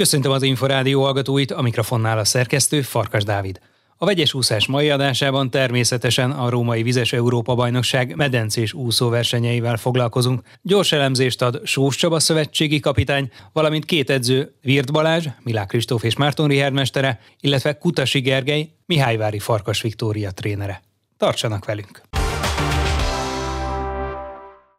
Köszöntöm az Inforádió hallgatóit, a mikrofonnál a szerkesztő Farkas Dávid. A vegyes úszás mai adásában természetesen a Római Vizes Európa Bajnokság medencés úszóversenyeivel foglalkozunk. Gyors elemzést ad Sós Csaba szövetségi kapitány, valamint két edző, Virt Balázs, Milák Kristóf és Márton Rihár mestere, illetve Kutasi Gergely, Mihályvári Farkas Viktória trénere. Tartsanak velünk!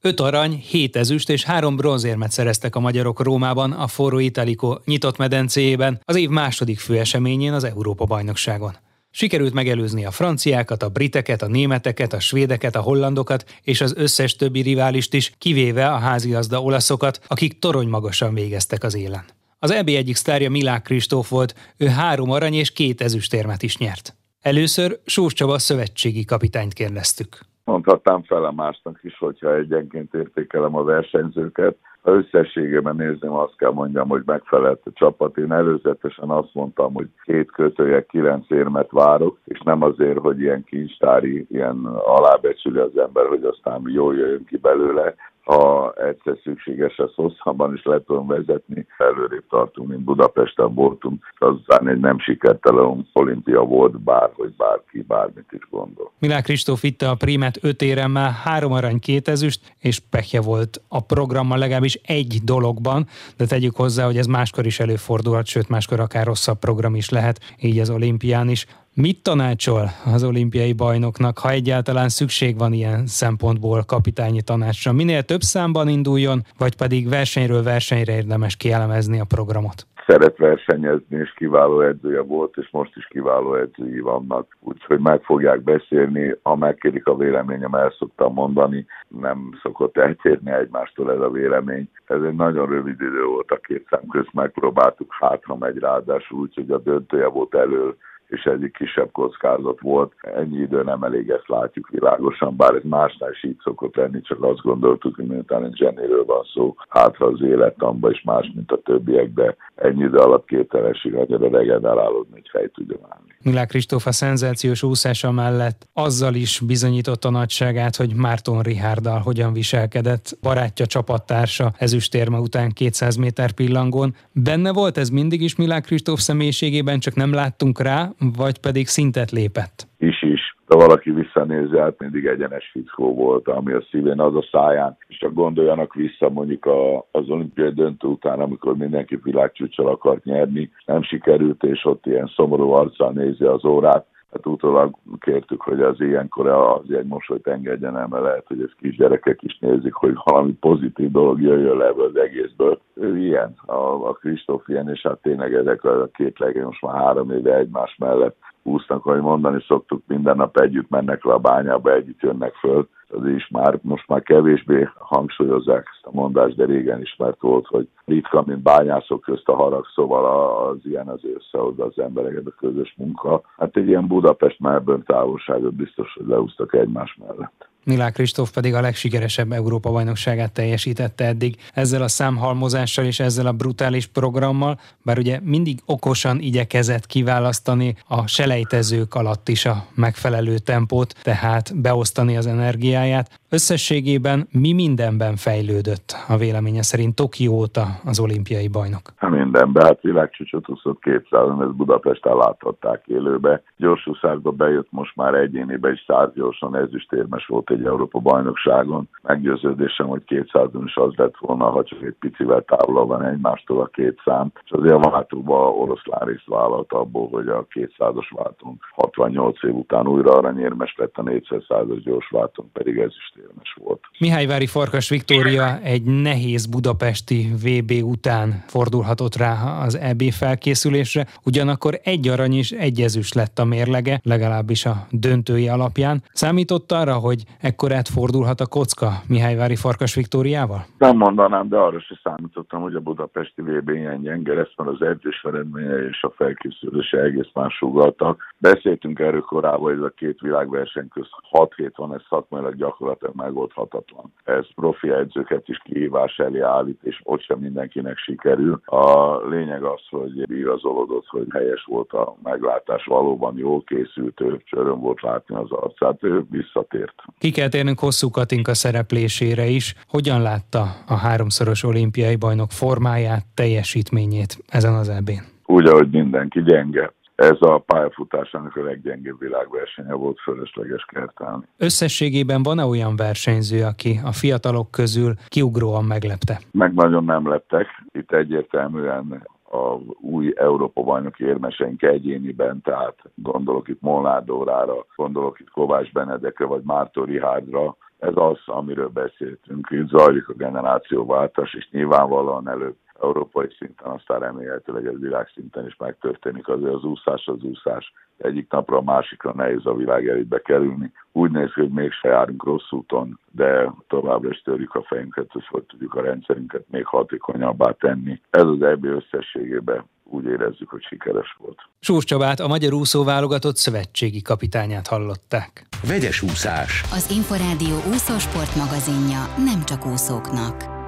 Öt arany, hét ezüst és három bronzérmet szereztek a magyarok Rómában a Forró Italiko nyitott medencéjében az év második főeseményén az Európa-bajnokságon. Sikerült megelőzni a franciákat, a briteket, a németeket, a svédeket, a hollandokat és az összes többi riválist is, kivéve a háziazda olaszokat, akik torony magasan végeztek az élen. Az EB egyik sztárja Milák Kristóf volt, ő három arany és két ezüstérmet is nyert. Először Sós Csaba szövetségi kapitányt kérdeztük mondhatnám felemásnak is, hogyha egyenként értékelem a versenyzőket. Ha összességében nézném, azt kell mondjam, hogy megfelelt a csapat. Én előzetesen azt mondtam, hogy két kötője, kilenc érmet várok, és nem azért, hogy ilyen kincstári, ilyen alábecsüli az ember, hogy aztán jól jöjjön ki belőle, ha egyszer szükséges, az hosszabban is lehet tudom vezetni. Előrébb tartunk, mint Budapesten voltunk, aztán egy nem sikertelen olimpia volt, bárhogy bárki bármit is gondol. Milák Kristóf vitte a prímet öt éremmel, három arany, két és pekje volt a programmal legalábbis egy dologban, de tegyük hozzá, hogy ez máskor is előfordulhat, sőt máskor akár rosszabb program is lehet, így az olimpián is. Mit tanácsol az olimpiai bajnoknak, ha egyáltalán szükség van ilyen szempontból kapitányi tanácsra? Minél több számban induljon, vagy pedig versenyről versenyre érdemes kielemezni a programot? szeret versenyezni, és kiváló edzője volt, és most is kiváló edzői vannak. Úgyhogy meg fogják beszélni, ha megkérik a véleményem, el szoktam mondani, nem szokott eltérni egymástól ez a vélemény. Ez egy nagyon rövid idő volt a két szám közt, megpróbáltuk, hát ha megy ráadásul úgy, a döntője volt elől, és egyik kisebb kockázat volt. Ennyi idő nem elég, ezt látjuk világosan, bár ez másnál is így szokott lenni, csak azt gondoltuk, hogy miután egy zsenéről van szó, hátra az életamba is más, mint a többiek, de ennyi idő alatt képtelenség annyira regenerálódni, hogy fej tudja állni. Milák Kristóf a szenzációs úszása mellett azzal is bizonyította nagyságát, hogy Márton Rihárdal hogyan viselkedett, barátja, csapattársa ezüstérme után 200 méter pillangón. Benne volt ez mindig is Milák Kristóf személyiségében, csak nem láttunk rá, vagy pedig szintet lépett? Is is. Ha valaki visszanézi, hát mindig egyenes fickó volt, ami a szívén, az a száján. És csak gondoljanak vissza mondjuk a, az olimpiai döntő után, amikor mindenki világcsúcsal akart nyerni, nem sikerült, és ott ilyen szomorú arccal nézi az órát, hát utólag kértük, hogy az ilyenkor az egy mosolyt engedjen el, mert lehet, hogy ez kisgyerekek is nézik, hogy valami pozitív dolog jöjjön le ebből az egészből. Ő ilyen, a, a Kristóf ilyen, és hát tényleg ezek a két legény most már három éve egymás mellett úsznak, ahogy mondani szoktuk, minden nap együtt mennek le a bányába, együtt jönnek föl, az is már most már kevésbé hangsúlyozzák ezt a mondást, de régen ismert volt, hogy ritka, mint bányászok közt a harag, szóval az ilyen az összehozza az embereket a közös munka. Hát egy ilyen Budapest-Melbourne távolságot biztos, hogy leúztak egymás mellett. Milák Kristóf pedig a legsikeresebb Európa bajnokságát teljesítette eddig ezzel a számhalmozással és ezzel a brutális programmal, bár ugye mindig okosan igyekezett kiválasztani a selejtezők alatt is a megfelelő tempót, tehát beosztani az energiáját. Összességében mi mindenben fejlődött a véleménye szerint Tokió óta az olimpiai bajnok? Hát mindenben, hát világcsúcsot 200 ezt Budapesten láthatták élőbe. Gyorsúszásba bejött most már egyénibe is százgyorsan ezüstérmes volt egy Európa bajnokságon. Meggyőződésem, hogy 200 is az lett volna, ha csak egy picivel távol van egymástól a két szám. És azért a váltóban oroszlán részt vállalt abból, hogy a 200-as váltón 68 év után újra aranyérmes lett a 400-as gyors váltón, pedig ez is érmes volt. Mihályvári Farkas Viktória egy nehéz budapesti VB után fordulhatott rá az EB felkészülésre, ugyanakkor egy arany és egy ezüst lett a mérlege, legalábbis a döntői alapján. Számított arra, hogy ekkorát fordulhat a kocka Mihályvári Farkas Viktóriával? Nem mondanám, de arra sem számítottam, hogy a budapesti VB ilyen gyenge lesz, mert az edzés eredménye és a felkészülése egész más sugaltak. Beszéltünk beszéltünk erről korábban, hogy ez a két világverseny közt 6 hét van, ez szakmailag gyakorlatilag megoldhatatlan. Ez profi edzőket is kihívás elé állít, és ott sem mindenkinek sikerül. A lényeg az, hogy igazolódott, hogy helyes volt a meglátás, valóban jól készült, ő csöröm volt látni az arcát, ő visszatért. Ki kell térnünk hosszú Katinka szereplésére is. Hogyan látta a háromszoros olimpiai bajnok formáját, teljesítményét ezen az ebén? Úgy, ahogy mindenki gyenge ez a pályafutásának a leggyengébb világversenye volt fölösleges kertálni. Összességében van-e olyan versenyző, aki a fiatalok közül kiugróan meglepte? Meg nagyon nem leptek. Itt egyértelműen a új Európa bajnoki érmeseink egyéniben, tehát gondolok itt Molnár Dórára, gondolok itt Kovács Benedekre vagy Mártó Rihárdra, ez az, amiről beszéltünk. Itt zajlik a generációváltás, és nyilvánvalóan előbb európai szinten, aztán remélhetőleg ez világszinten is megtörténik. Azért az úszás az úszás. Egyik napra a másikra nehéz a világ elébe kerülni. Úgy néz ki, hogy mégse járunk rossz úton, de továbbra is törjük a fejünket, hogy hogy tudjuk a rendszerünket még hatékonyabbá tenni. Ez az EB összességében úgy érezzük, hogy sikeres volt. Sós Csabát, a Magyar Úszó válogatott szövetségi kapitányát hallották. Vegyes úszás. Az Inforádió úszósport magazinja nem csak úszóknak.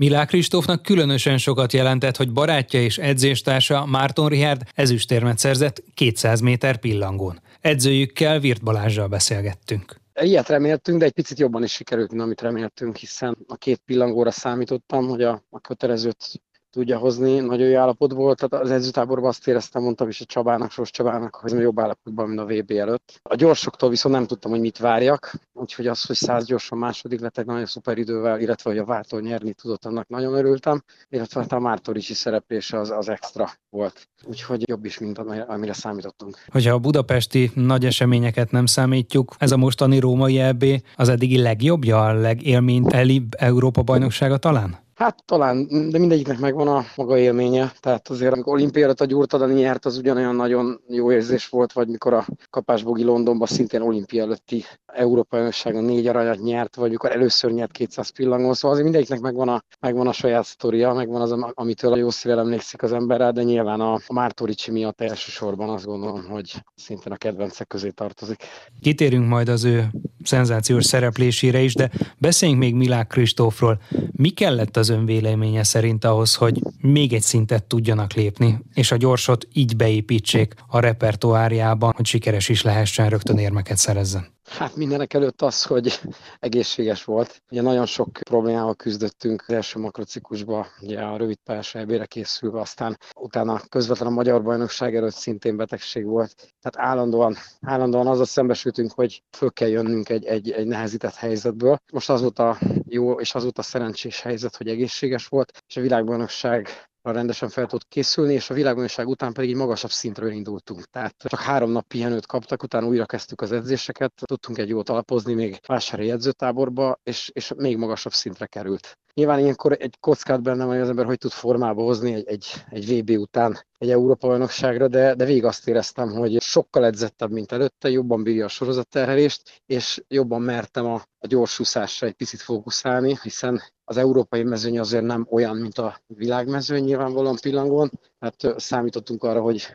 Milák Kristófnak különösen sokat jelentett, hogy barátja és edzéstársa Márton Rihárd ezüstérmet szerzett 200 méter pillangón. Edzőjükkel Virt Balázsjal beszélgettünk. Ilyet reméltünk, de egy picit jobban is sikerült, mint amit reméltünk, hiszen a két pillangóra számítottam, hogy a, a kötelezőt tudja hozni, nagyon jó állapot volt. Tehát az edzőtáborban azt éreztem, mondtam is a Csabának, Sos Csabának, hogy jobb állapotban, mint a VB előtt. A gyorsoktól viszont nem tudtam, hogy mit várjak, úgyhogy az, hogy száz gyorsan második lett egy nagyon szuper idővel, illetve hogy a Vártól nyerni tudott, annak nagyon örültem, illetve hát a Mártoricsi szereplése az, az extra volt. Úgyhogy jobb is, mint amire számítottunk. Hogyha a budapesti nagy eseményeket nem számítjuk, ez a mostani római EB az eddigi legjobbja, a legélménytelibb Európa bajnoksága talán? Hát talán, de mindegyiknek megvan a maga élménye. Tehát azért, amikor olimpiára a Gyurtadani nyert, az ugyanolyan nagyon jó érzés volt, vagy mikor a Kapásbogi Londonban szintén olimpia előtti Európa Önösságon négy aranyat nyert, vagy mikor először nyert 200 pillangon. Szóval azért mindegyiknek megvan a, megvan a saját sztoria, megvan az, amitől a jó szívvel emlékszik az ember de nyilván a, a Mártoricsi miatt elsősorban azt gondolom, hogy szintén a kedvencek közé tartozik. Kitérünk majd az ő szenzációs szereplésére is, de beszéljünk még Milák Kristófról. Mi kellett az ön véleménye szerint ahhoz, hogy még egy szintet tudjanak lépni, és a gyorsot így beépítsék a repertoárjában, hogy sikeres is lehessen, rögtön érmeket szerezzen? Hát mindenek előtt az, hogy egészséges volt. Ugye nagyon sok problémával küzdöttünk az első makrociklusban, ugye a rövid pályás ebére készülve, aztán utána közvetlen a magyar bajnokság előtt szintén betegség volt. Tehát állandóan, állandóan azzal szembesültünk, hogy föl kell jönnünk egy, egy, egy nehezített helyzetből. Most az volt a jó és az volt a szerencsés helyzet, hogy egészséges volt, és a világbajnokság rendesen fel tud készülni, és a világbajnokság után pedig egy magasabb szintről indultunk. Tehát csak három nap pihenőt kaptak, utána újra kezdtük az edzéseket, tudtunk egy jót alapozni még vásári edzőtáborba, és, és még magasabb szintre került. Nyilván ilyenkor egy kockát benne van, hogy az ember hogy tud formába hozni egy, egy, egy VB után egy Európa bajnokságra, de, de végig azt éreztem, hogy sokkal edzettebb, mint előtte, jobban bírja a sorozatterhelést, és jobban mertem a, a gyorsúszásra egy picit fókuszálni, hiszen az európai mezőny azért nem olyan, mint a világmezőny nyilvánvalóan pillangón, hát számítottunk arra, hogy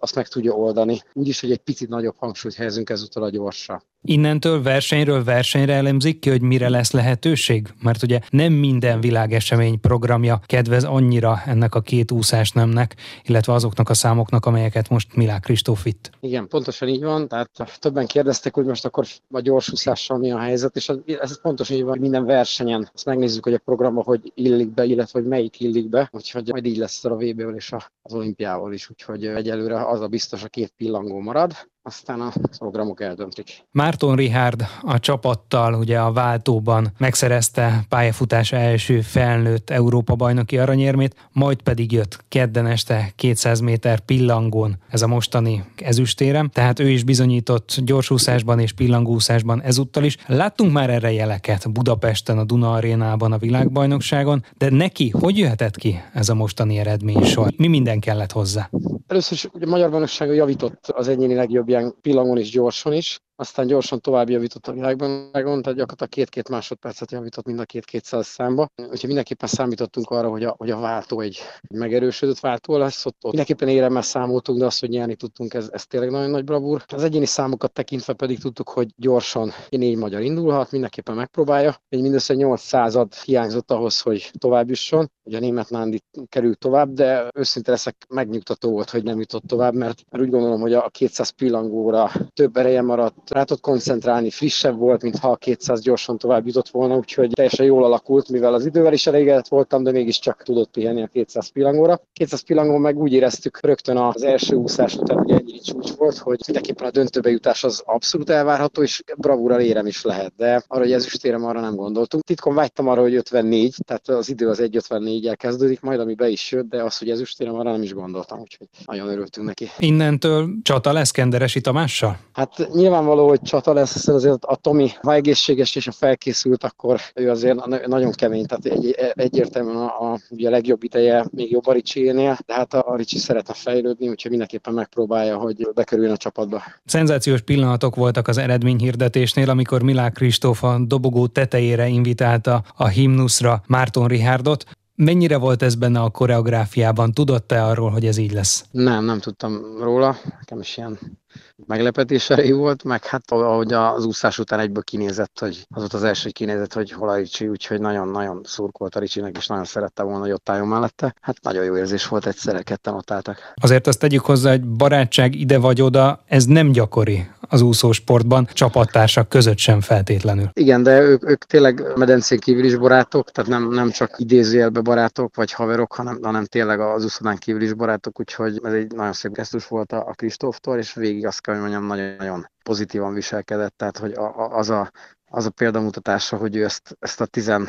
azt meg tudja oldani. Úgyis, hogy egy picit nagyobb hangsúlyt helyezünk ezúttal a gyorsra. Innentől versenyről versenyre elemzik ki, hogy mire lesz lehetőség? Mert ugye nem minden világesemény programja kedvez annyira ennek a két úszás nemnek, illetve azoknak a számoknak, amelyeket most Milák Kristóf vitt. Igen, pontosan így van. Tehát többen kérdeztek, hogy most akkor a gyorsúszással mi a helyzet, és ez pontosan így van, minden versenyen azt megnézzük, hogy a programba hogy illik be, illetve hogy melyik illik be, úgyhogy majd így lesz a VB-vel és az olimpiával is, úgyhogy egyelőre az a biztos a két pillangó marad aztán a programok eldöntik. Márton Rihárd a csapattal ugye a váltóban megszerezte pályafutása első felnőtt Európa bajnoki aranyérmét, majd pedig jött kedden este 200 méter pillangón ez a mostani ezüstérem, tehát ő is bizonyított gyorsúszásban és pillangúszásban ezúttal is. Láttunk már erre jeleket Budapesten, a Duna arénában, a világbajnokságon, de neki hogy jöhetett ki ez a mostani eredmény sor? Mi minden kellett hozzá? Először is ugye a Magyar Bajnoksága javított az egyéni legjobb ilyen pillangon és gyorsan is, aztán gyorsan tovább javított a világbajnokságon, tehát gyakorlatilag két-két másodpercet javított mind a két 200 számba. Úgyhogy mindenképpen számítottunk arra, hogy a, hogy a váltó egy, egy megerősödött váltó lesz. Ott, ott mindenképpen éremmel számoltunk, de azt, hogy nyerni tudtunk, ez, ez tényleg nagyon nagy bravúr. Az egyéni számokat tekintve pedig tudtuk, hogy gyorsan négy magyar indulhat, mindenképpen megpróbálja. Egy mindössze 800 hiányzott ahhoz, hogy tovább jusson. Ugye a német Nándi került tovább, de őszinte leszek megnyugtató volt, hogy nem jutott tovább, mert úgy gondolom, hogy a 200 pillangóra több ereje maradt, rá tudott koncentrálni, frissebb volt, mint ha a 200 gyorsan tovább jutott volna, úgyhogy teljesen jól alakult, mivel az idővel is elégedett voltam, de mégiscsak tudott pihenni a 200 pillangóra. 200 pillangó meg úgy éreztük rögtön az első úszás után, hogy ennyire csúcs volt, hogy mindenképpen a döntőbe jutás az abszolút elvárható, és bravúra érem is lehet, de arra, hogy ezüstérem arra nem gondoltunk. Titkon vágytam arra, hogy 54, tehát az idő az 1.54-el kezdődik, majd ami be is jött, de az, hogy ezüstérem arra nem is gondoltam, úgyhogy nagyon örültünk neki. Innentől csata lesz Kenderesi Tamással? Hát nyilvánvaló, hogy csata lesz, hiszen azért a Tomi, ha egészséges és a felkészült, akkor ő azért nagyon kemény, tehát egy, egyértelműen a, a, a legjobb ideje még jobb a Ricsi-énél, de hát a, a Ricsi szeretne fejlődni, úgyhogy mindenképpen megpróbálja, hogy bekerüljön a csapatba. Szenzációs pillanatok voltak az eredményhirdetésnél, amikor Milák Kristóf a dobogó tetejére invitálta a himnuszra Márton Rihárdot. Mennyire volt ez benne a koreográfiában? Tudott-e arról, hogy ez így lesz? Nem, nem tudtam róla. Nekem is ilyen meglepetés erejű volt, meg hát ahogy az úszás után egyből kinézett, hogy az volt az első, hogy kinézett, hogy hol a Ricsi, úgyhogy nagyon-nagyon szurkolt a Ricsinek, és nagyon szerette volna, hogy ott álljon mellette. Hát nagyon jó érzés volt, egyszerre ketten ott álltak. Azért azt tegyük hozzá, hogy barátság ide vagy oda, ez nem gyakori az úszósportban, csapattársak között sem feltétlenül. Igen, de ők, ők tényleg medencén kívül is barátok, tehát nem, nem csak idézőjelbe barátok vagy haverok, hanem, hanem tényleg az úszodán kívül is barátok, úgyhogy ez egy nagyon szép gesztus volt a, a Kristóftól, és végig azt kell, hogy mondjam, nagyon-nagyon pozitívan viselkedett, tehát hogy a, az, a, az a példamutatása, hogy ő ezt, ezt a 14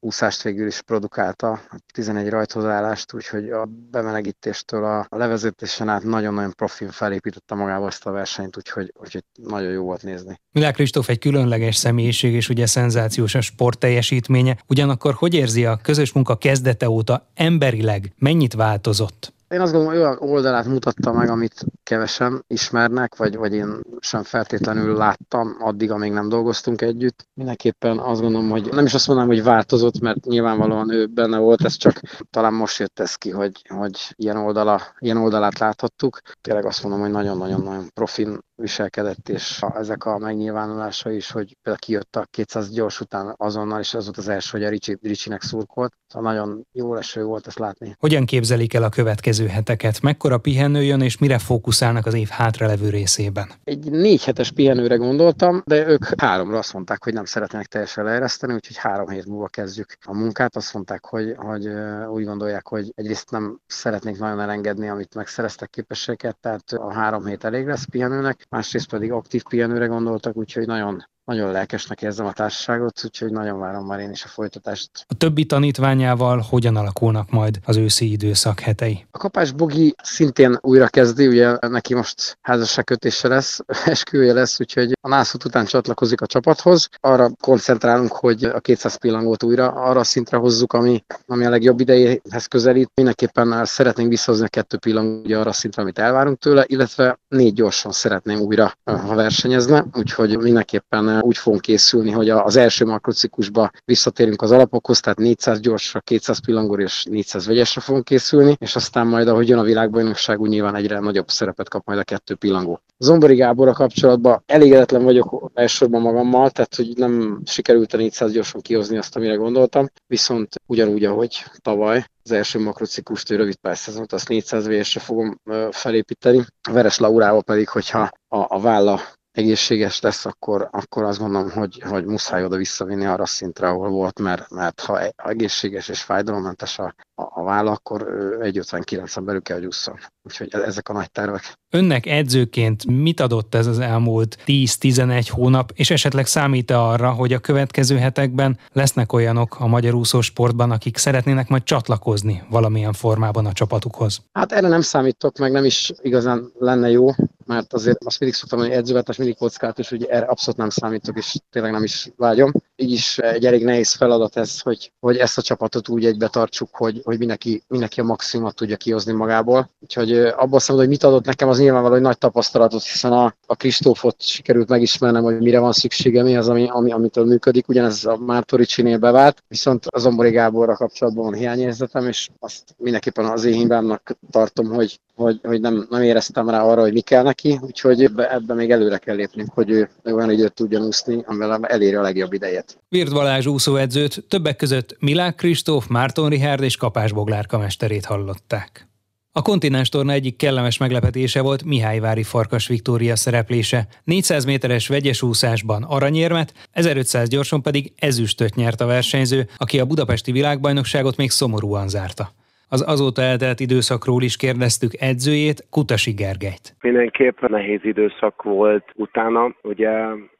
úszást végül is produkálta, 11 rajthozállást, úgyhogy a bemelegítéstől a levezetésen át nagyon-nagyon profil felépítette magába ezt a versenyt, úgyhogy, úgyhogy nagyon jó volt nézni. Milák Kristóf egy különleges személyiség, és ugye szenzációs a sport teljesítménye. Ugyanakkor hogy érzi a közös munka kezdete óta emberileg mennyit változott? Én azt gondolom, olyan oldalát mutatta meg, amit kevesen ismernek, vagy, vagy én sem feltétlenül láttam addig, amíg nem dolgoztunk együtt. Mindenképpen azt gondolom, hogy nem is azt mondanám, hogy változott, mert nyilvánvalóan ő benne volt, ez csak talán most jött ez ki, hogy, hogy ilyen, oldala, ilyen oldalát láthattuk. Tényleg azt mondom, hogy nagyon-nagyon-nagyon profin viselkedett, és ezek a megnyilvánulása is, hogy például kijött a 200 gyors után azonnal, és az volt az első, hogy a Ricsi, Ricsinek szurkolt. Szóval nagyon jó leső volt ezt látni. Hogyan képzelik el a következő heteket? Mekkora pihenő jön, és mire fókuszálnak az év hátralevő részében? Egy négy hetes pihenőre gondoltam, de ők háromra azt mondták, hogy nem szeretnének teljesen leereszteni, úgyhogy három hét múlva kezdjük a munkát. Azt mondták, hogy, hogy úgy gondolják, hogy egyrészt nem szeretnék nagyon elengedni, amit megszereztek képességet, tehát a három hét elég lesz pihenőnek, másrészt pedig aktív pihenőre gondoltak, úgyhogy nagyon nagyon lelkesnek érzem a társaságot, úgyhogy nagyon várom már én is a folytatást. A többi tanítványával hogyan alakulnak majd az őszi időszak hetei? A Kapás Bogi szintén újra kezdi, ugye neki most házasságkötése lesz, esküvője lesz, úgyhogy a nászút után csatlakozik a csapathoz. Arra koncentrálunk, hogy a 200 pillangót újra arra szintre hozzuk, ami, ami a legjobb idejéhez közelít. Mindenképpen szeretnénk visszahozni a kettő pillangót ugye arra szintre, amit elvárunk tőle, illetve négy gyorsan szeretném újra, ha versenyezne, úgyhogy mindenképpen úgy fogunk készülni, hogy az első makrociklusba visszatérünk az alapokhoz, tehát 400 gyorsra, 200 pillangóra és 400 vegyesre fogunk készülni, és aztán majd, ahogy jön a világbajnokság, úgy nyilván egyre nagyobb szerepet kap majd a kettő pillangó. Zombori Gáborra kapcsolatban elégedetlen vagyok elsősorban magammal, tehát hogy nem sikerült a 400 gyorsan kihozni azt, amire gondoltam, viszont ugyanúgy, ahogy tavaly, az első makrociklust, rövid pályaszezont, azt 400 vs fogom felépíteni. Veres Laurával pedig, hogyha a, a válla egészséges lesz, akkor, akkor azt gondolom, hogy, hogy muszáj oda visszavinni arra szintre, ahol volt, mert, mert ha, e, egészséges és fájdalommentes a, a, a válla, akkor 1,59-en belül kell, hogy ússzon. Úgyhogy e, ezek a nagy tervek. Önnek edzőként mit adott ez az elmúlt 10-11 hónap, és esetleg számít -e arra, hogy a következő hetekben lesznek olyanok a magyar úszósportban, akik szeretnének majd csatlakozni valamilyen formában a csapatukhoz? Hát erre nem számítok, meg nem is igazán lenne jó, mert azért azt mindig szoktam mondani, edzővetés mindig kockát, és ugye erre abszolút nem számítok, és tényleg nem is vágyom. Így is egy elég nehéz feladat ez, hogy, hogy ezt a csapatot úgy egybe tartsuk, hogy, hogy mindenki, mindenki a maximumot tudja kihozni magából. Úgyhogy abban azt hogy mit adott nekem, az nyilvánvaló, hogy nagy tapasztalatot, hiszen a, a Kristófot sikerült megismernem, hogy mire van szüksége, mi az, ami, ami, amitől működik. Ugyanez a Mártoricsinél bevált, viszont az Ombori Gáborra kapcsolatban van hiányérzetem, és azt mindenképpen az én hibámnak tartom, hogy, hogy, hogy nem, nem éreztem rá arra, hogy mi kell neki, úgyhogy ebben ebbe még előre kell lépnünk, hogy ő olyan időt tudjon úszni, amivel eléri a legjobb idejét. Virt Balázs úszóedzőt többek között Milák Kristóf, Márton Rihárd és Kapás Boglárka mesterét hallották. A kontinens torna egyik kellemes meglepetése volt Mihályvári Farkas Viktória szereplése. 400 méteres vegyes úszásban aranyérmet, 1500 gyorson pedig ezüstöt nyert a versenyző, aki a budapesti világbajnokságot még szomorúan zárta. Az azóta eltelt időszakról is kérdeztük edzőjét, Kutasi Gergelyt. Mindenképp nehéz időszak volt utána, ugye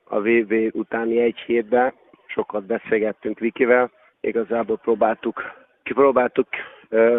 a VB utáni egy hétben sokat beszélgettünk Vikivel, igazából próbáltuk, kipróbáltuk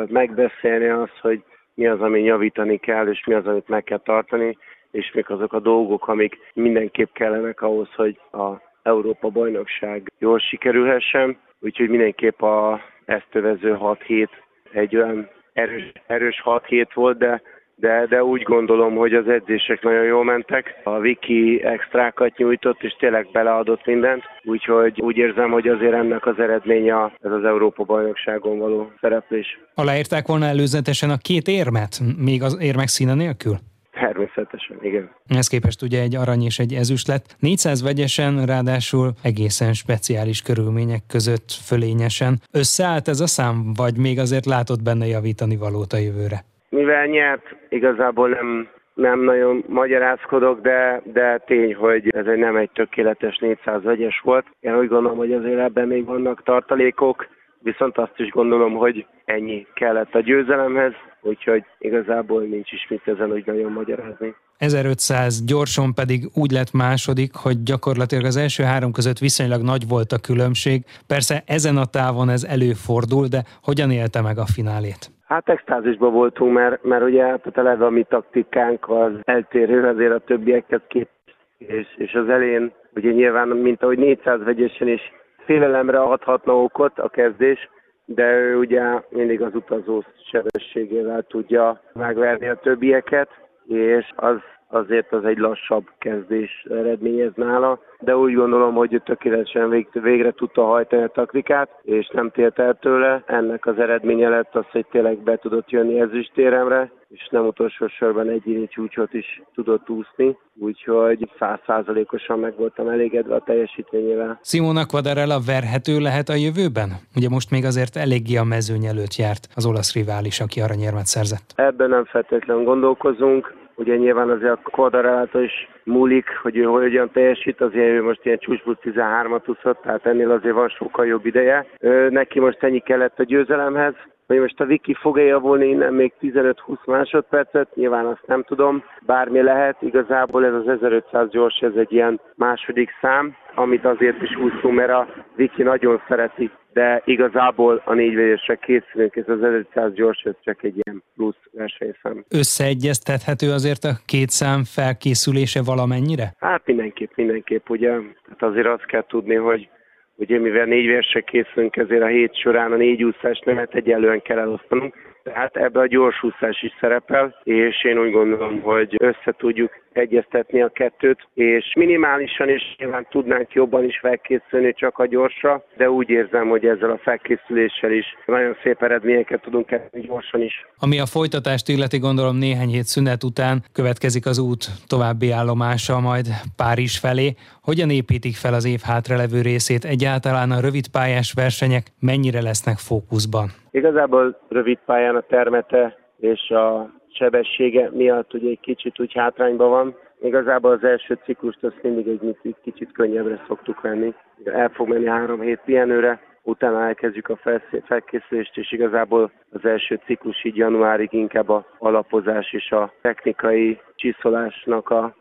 megbeszélni azt, hogy mi az, ami javítani kell, és mi az, amit meg kell tartani, és mik azok a dolgok, amik mindenképp kellenek ahhoz, hogy a Európa bajnokság jól sikerülhessen. Úgyhogy mindenképp a ezt övező 6 hét egy olyan erős, erős 6 hét volt, de de, de úgy gondolom, hogy az edzések nagyon jól mentek. A Viki extrákat nyújtott, és tényleg beleadott mindent, úgyhogy úgy érzem, hogy azért ennek az eredménye ez az Európa bajnokságon való szereplés. Aláírták volna előzetesen a két érmet, még az érmek színe nélkül? Természetesen, igen. Ez képest ugye egy arany és egy ezüst lett. 400 vegyesen, ráadásul egészen speciális körülmények között fölényesen. Összeállt ez a szám, vagy még azért látott benne javítani valót a jövőre? Mivel nyert, igazából nem, nem nagyon magyarázkodok, de, de tény, hogy ez egy nem egy tökéletes 400 vegyes volt. Én úgy gondolom, hogy azért ebben még vannak tartalékok, viszont azt is gondolom, hogy ennyi kellett a győzelemhez, úgyhogy igazából nincs is mit ezen úgy nagyon magyarázni. 1500 gyorsan pedig úgy lett második, hogy gyakorlatilag az első három között viszonylag nagy volt a különbség. Persze ezen a távon ez előfordul, de hogyan élte meg a finálét? Hát extázisban voltunk, mert, mert ugye tehát eleve a mi taktikánk az eltérő azért a többieket kép, és, és az elén ugye nyilván, mint ahogy 400 vegyesen is félelemre adhatna okot a kezdés, de ő ugye mindig az utazó sebességével tudja megverni a többieket, és az azért az egy lassabb kezdés eredményez nála, de úgy gondolom, hogy ő tökéletesen vég, végre tudta hajtani a taktikát, és nem télt el tőle. Ennek az eredménye lett az, hogy tényleg be tudott jönni ezüstéremre, és nem utolsó sorban egyéni csúcsot is tudott úszni, úgyhogy százszázalékosan meg voltam elégedve a teljesítményével. Simona Quadarella verhető lehet a jövőben? Ugye most még azért eléggé a mezőny előtt járt az olasz rivális, aki aranyérmet szerzett. Ebben nem feltétlenül gondolkozunk, Ugye nyilván azért a Quadarellától is múlik, hogy ő hogyan teljesít, azért ő most ilyen csúcsbusz 13-at úszott, tehát ennél azért van sokkal jobb ideje. Ő, neki most ennyi kellett a győzelemhez, hogy most a Viki fog-e javulni innen még 15-20 másodpercet, nyilván azt nem tudom, bármi lehet, igazából ez az 1500 gyors, ez egy ilyen második szám, amit azért is úszunk, mert a Viki nagyon szereti de igazából a négyvegyesre készülünk, ez az 1500 gyors, ez csak egy ilyen plusz versenyszám. Összeegyeztethető azért a két szám felkészülése valamennyire? Hát mindenképp, mindenképp, ugye. Tehát azért azt kell tudni, hogy ugye mivel négyvegyesre készülünk, ezért a hét során a négy úszás nemet egyelően kell elosztanunk, tehát ebbe a gyorsúszás is szerepel, és én úgy gondolom, hogy össze tudjuk egyeztetni a kettőt, és minimálisan is nyilván tudnánk jobban is felkészülni csak a gyorsra, de úgy érzem, hogy ezzel a felkészüléssel is nagyon szép eredményeket tudunk elni gyorsan is. Ami a folytatást illeti, gondolom néhány hét szünet után következik az út további állomása majd Párizs felé. Hogyan építik fel az év hátralevő részét? Egyáltalán a rövidpályás versenyek mennyire lesznek fókuszban? Igazából rövid pályán a termete és a sebessége miatt ugye egy kicsit úgy hátrányban van. Igazából az első ciklust azt mindig egy kicsit könnyebbre szoktuk venni. El fog menni három hét pihenőre, utána elkezdjük a felkészülést, és igazából az első ciklus így januárig inkább a alapozás és a technikai csiszolásnak a,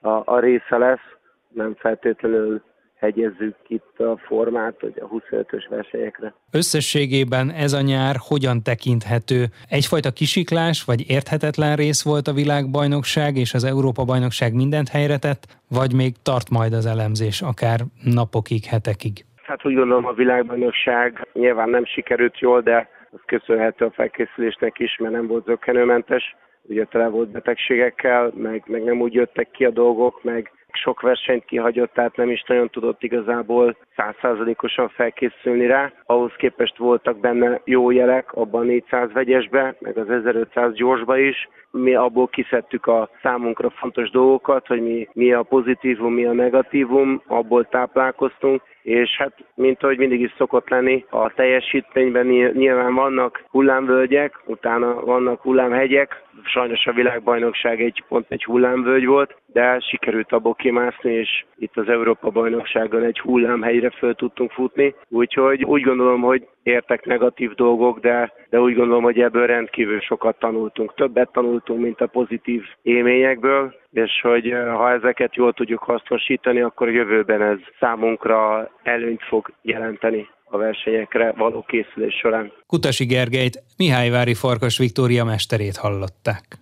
a, a része lesz, nem feltétlenül hegyezzük itt a formát, hogy a 25-ös versenyekre. Összességében ez a nyár hogyan tekinthető? Egyfajta kisiklás vagy érthetetlen rész volt a világbajnokság és az Európa-bajnokság mindent helyre tett, vagy még tart majd az elemzés akár napokig, hetekig? Hát úgy gondolom a világbajnokság nyilván nem sikerült jól, de az köszönhető a felkészülésnek is, mert nem volt zökkenőmentes. Ugye tele volt betegségekkel, meg, meg nem úgy jöttek ki a dolgok, meg sok versenyt kihagyott, tehát nem is nagyon tudott igazából százszázalékosan felkészülni rá. Ahhoz képest voltak benne jó jelek abban a 400 vegyesbe, meg az 1500 gyorsba is. Mi abból kiszedtük a számunkra fontos dolgokat, hogy mi, mi a pozitívum, mi a negatívum, abból táplálkoztunk, és hát, mint ahogy mindig is szokott lenni, a teljesítményben nyilván vannak hullámvölgyek, utána vannak hullámhegyek, sajnos a világbajnokság egy pont egy hullámvölgy volt, de sikerült abból kimászni, és itt az Európa bajnokságon egy hullámhegyre föl tudtunk futni. Úgyhogy úgy gondolom, hogy értek negatív dolgok, de, de úgy gondolom, hogy ebből rendkívül sokat tanultunk. Többet tanultunk, mint a pozitív élményekből, és hogy eh, ha ezeket jól tudjuk hasznosítani, akkor jövőben ez számunkra előnyt fog jelenteni a versenyekre való készülés során. Kutasi Gergelyt, Mihályvári Farkas Viktória mesterét hallották.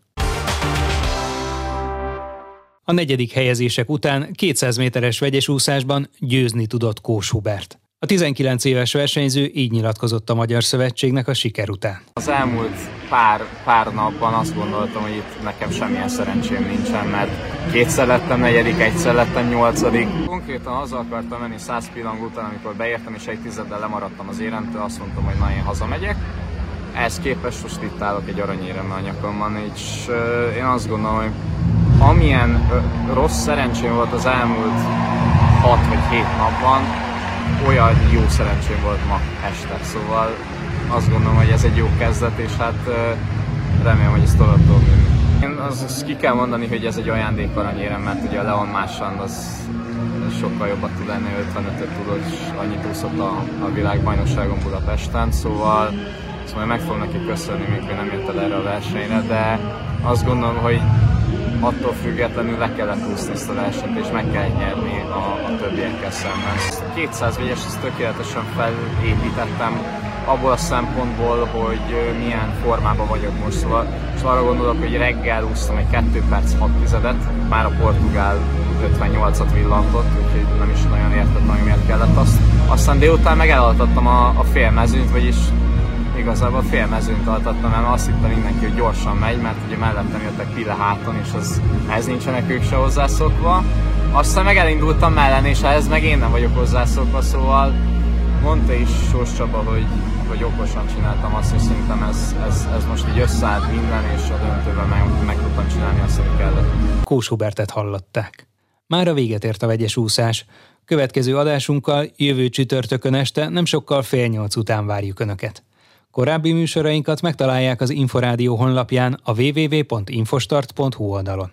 A negyedik helyezések után 200 méteres vegyes úszásban győzni tudott Kós Hubert. A 19 éves versenyző így nyilatkozott a Magyar Szövetségnek a siker után. Az elmúlt pár, pár napban azt gondoltam, hogy itt nekem semmilyen szerencsém nincsen, mert kétszer lettem negyedik, egyszer lettem nyolcadik. Konkrétan azzal akartam menni 100 pillang után, amikor beértem és egy tizeddel lemaradtam az éremtől, azt mondtam, hogy na én hazamegyek. Ehhez képest most itt állok egy aranyérem a nyakomban, és én azt gondolom, hogy amilyen rossz szerencsém volt az elmúlt 6 vagy 7 napban, olyan jó szerencsém volt ma este, szóval azt gondolom, hogy ez egy jó kezdet, és hát remélem, hogy ez tovább tud Én az, azt ki kell mondani, hogy ez egy ajándékaranyérem, mert ugye a Leon Mássand az sokkal jobbat tud lenni, 55-öt tudod, és annyit úszott a, a világbajnokságon Budapesten, szóval, szóval meg fogom neki köszönni, még nem jött el erre a versenyre, de azt gondolom, hogy attól függetlenül le kellett húzni ezt a versenyt, és meg kell nyerni a, a többiekkel szemben. 200 vegyes, ezt tökéletesen felépítettem, abból a szempontból, hogy milyen formában vagyok most. Szóval, szóval arra gondolok, hogy reggel úsztam egy 2 perc 6 tizedet, már a portugál 58-at villantott, úgyhogy nem is nagyon értettem, hogy miért kellett azt. Aztán délután meg a, a félmezőnyt, vagyis igazából félmezőnyt altattam, mert azt hittem mindenki, hogy gyorsan megy, mert ugye mellettem jöttek pille háton, és az, ez nincsenek ők se hozzászokva. Aztán meg elindultam mellen, és ehhez meg én nem vagyok hozzászokva, szóval mondta is Sós Csaba, hogy, hogy okosan csináltam azt, és szerintem ez, ez, ez most így összeállt minden, és a döntőben meg, meg tudtam csinálni azt, amit kellett. Kós Hubertet hallották. Már a véget ért a vegyes úszás. Következő adásunkkal jövő csütörtökön este nem sokkal fél nyolc után várjuk Önöket. Korábbi műsorainkat megtalálják az Inforádió honlapján a www.infostart.hu oldalon.